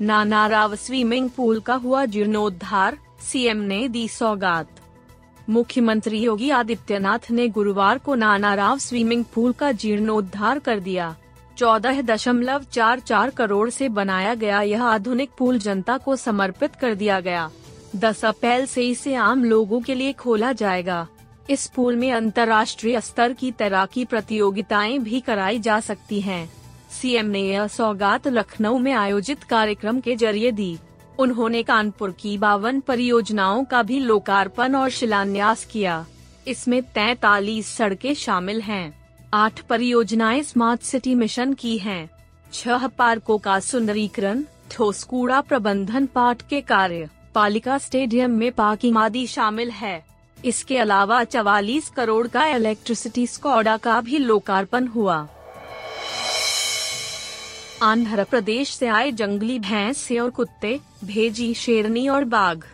नाना Rao swimming pool का हुआ जीर्णोद्धार, सीएम ने दी सौगात। मुख्यमंत्री योगी आदित्यनाथ ने गुरुवार को नाना राव स्विमिंग पूल का जीर्णोद्धार कर दिया। चौदह दशमलव चार चार करोड़ से बनाया गया यह आधुनिक पूल जनता को समर्पित कर दिया गया। दस अप्रैल से इसे आम लोगों के लिए खोला जाएगा। इस पूल में अंतर्राष्ट्रीय स्तर की तैराकी प्रतियोगिताएँ भी कराई जा सकती हैं। सीएम ने यह सौगात लखनऊ में आयोजित कार्यक्रम के ज़रिए दी उन्होंने कानपुर की बावन परियोजनाओं का भी लोकार्पण और शिलान्यास किया इसमें तैतालीस सड़कें शामिल हैं। आठ परियोजनाएँ स्मार्ट सिटी मिशन की हैं। छह पार्कों का सुंदरीकरण, ठोस कूड़ा प्रबंधन पाठ के कार्य, पालिका स्टेडियम में पार्किंग आदि शामिल है इसके अलावा चवालीस करोड़ का इलेक्ट्रिसिटी स्कॉडा का भी लोकार्पण हुआ आंध्र प्रदेश से आए जंगली भैंस और कुत्ते, भेजी, शेरनी और बाघ।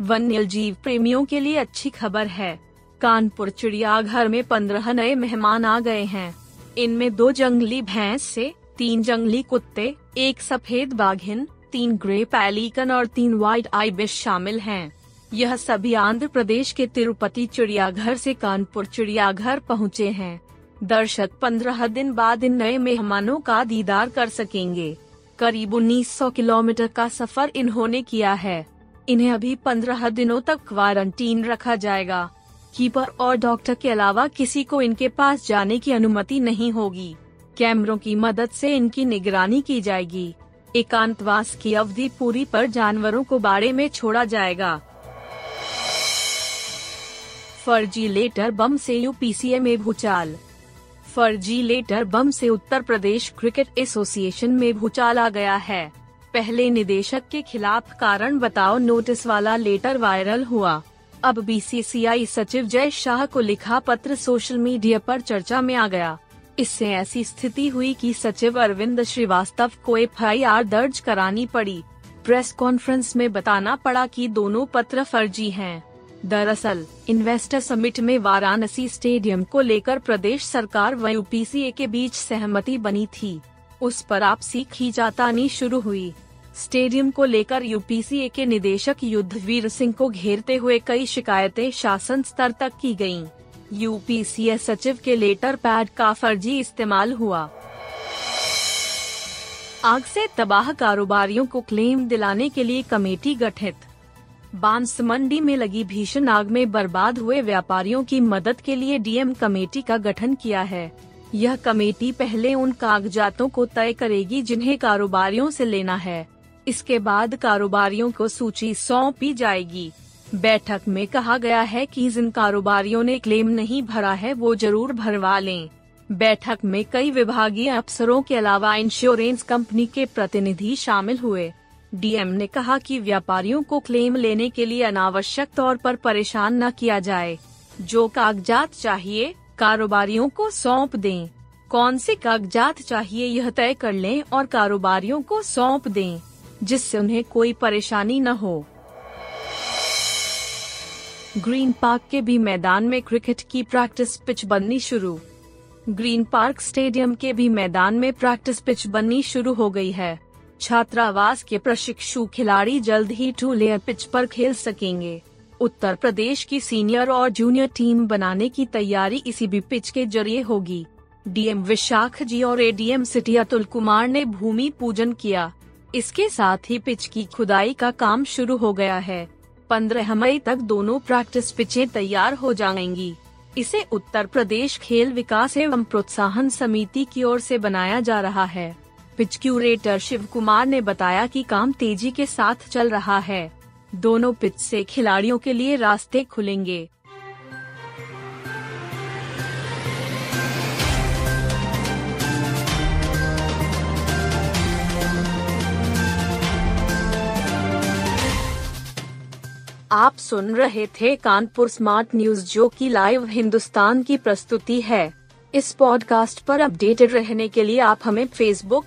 वन्य जीव प्रेमियों के लिए अच्छी खबर है। कानपुर चिड़ियाघर में पंद्रह नए मेहमान आ गए हैं। इनमें दो जंगली भैंस से तीन जंगली कुत्ते, एक सफ़ेद बाघिन, तीन ग्रे पैलिकन और तीन व्हाइट आईबिश शामिल हैं। यह सभी आंध्र प्रदेश के तिरुपति चिड़ियाघर से कानपुर चिड़ियाघर पहुँचे हैं। दर्शक पंद्रह दिन बाद इन नए मेहमानों का दीदार कर सकेंगे। करीब 1900 किलोमीटर का सफ़र इन्होंने किया है। इन्हें अभी पंद्रह दिनों तक क्वारंटीन रखा जाएगा। कीपर और डॉक्टर के अलावा किसी को इनके पास जाने की अनुमति नहीं होगी। कैमरों की मदद से इनकी निगरानी की जाएगी। एकांतवास की अवधि पूरी पर जानवरों को बाड़े में छोड़ा जाएगा। फर्जी लेटर बम से यूपीसीए में भूचाल। फर्जी लेटर बम से उत्तर प्रदेश क्रिकेट एसोसिएशन में भूचाल आ गया है। पहले निदेशक के खिलाफ कारण बताओ नोटिस वाला लेटर वायरल हुआ। अब बीसीसीआई सचिव जय शाह को लिखा पत्र सोशल मीडिया पर चर्चा में आ गया। इससे ऐसी स्थिति हुई कि सचिव अरविंद श्रीवास्तव को एफआईआर दर्ज करानी पड़ी। प्रेस कॉन्फ्रेंस में बताना पड़ा कि दोनों पत्र फर्जी हैं। दरअसल, इन्वेस्टर समिट में वाराणसी स्टेडियम को लेकर प्रदेश सरकार व यूपीसीए के बीच सहमति बनी थी। उस पर आपसी खींचातानी शुरू हुई। स्टेडियम को लेकर यूपीसीए के निदेशक युद्धवीर सिंह को घेरते हुए कई शिकायतें शासन स्तर तक की गई यूपीसीए सचिव के लेटर पैड का फर्जी इस्तेमाल हुआ। आग से तबाह कारोबारियों को क्लेम दिलाने के लिए कमेटी गठित। बाँस मंडी में लगी भीषण आग में बर्बाद हुए व्यापारियों की मदद के लिए डीएम कमेटी का गठन किया है। यह कमेटी पहले उन कागजातों को तय करेगी जिन्हें कारोबारियों से लेना है। इसके बाद कारोबारियों को सूची सौंपी जाएगी। बैठक में कहा गया है कि जिन कारोबारियों ने क्लेम नहीं भरा है, वो ज़रूर भरवा लें। बैठक में कई विभागीय अफसरों के अलावा इंश्योरेंस कंपनी के प्रतिनिधि शामिल हुए। डीएम ने कहा कि व्यापारियों को क्लेम लेने के लिए अनावश्यक तौर पर परेशान न किया जाए। जो कागजात चाहिए, कारोबारियों को सौंप दें। कौन से कागजात चाहिए यह तय कर लें और कारोबारियों को सौंप दें, जिससे उन्हें कोई परेशानी न हो। ग्रीन पार्क के भी मैदान में क्रिकेट की प्रैक्टिस पिच बननी शुरू। ग्रीन पार्क स्टेडियम के भी मैदान में प्रैक्टिस पिच बननी शुरू हो गई है। छात्रावास के प्रशिक्षु खिलाड़ी जल्द ही टू लेयर पिच पर खेल सकेंगे। उत्तर प्रदेश की सीनियर और जूनियर टीम बनाने की तैयारी इसी भी पिच के ज़रिए होगी। डीएम विशाख जी और एडीएम सिटी अतुल कुमार ने भूमि पूजन किया। इसके साथ ही पिच की खुदाई का काम शुरू हो गया है। पंद्रह मई तक दोनों प्रैक्टिस पिचें तैयार हो जाएँगी। इसे उत्तर प्रदेश खेल विकास एवं प्रोत्साहन समिति की ओर से बनाया जा रहा है। पिच क्यूरेटर शिव कुमार ने बताया कि काम तेज़ी के साथ चल रहा है। दोनों पिच से खिलाड़ियों के लिए रास्ते खुलेंगे। आप सुन रहे थे कानपुर स्मार्ट न्यूज़, जो की लाइव हिंदुस्तान की प्रस्तुति है। इस पॉडकास्ट पर अपडेटेड रहने के लिए आप हमें फेसबुक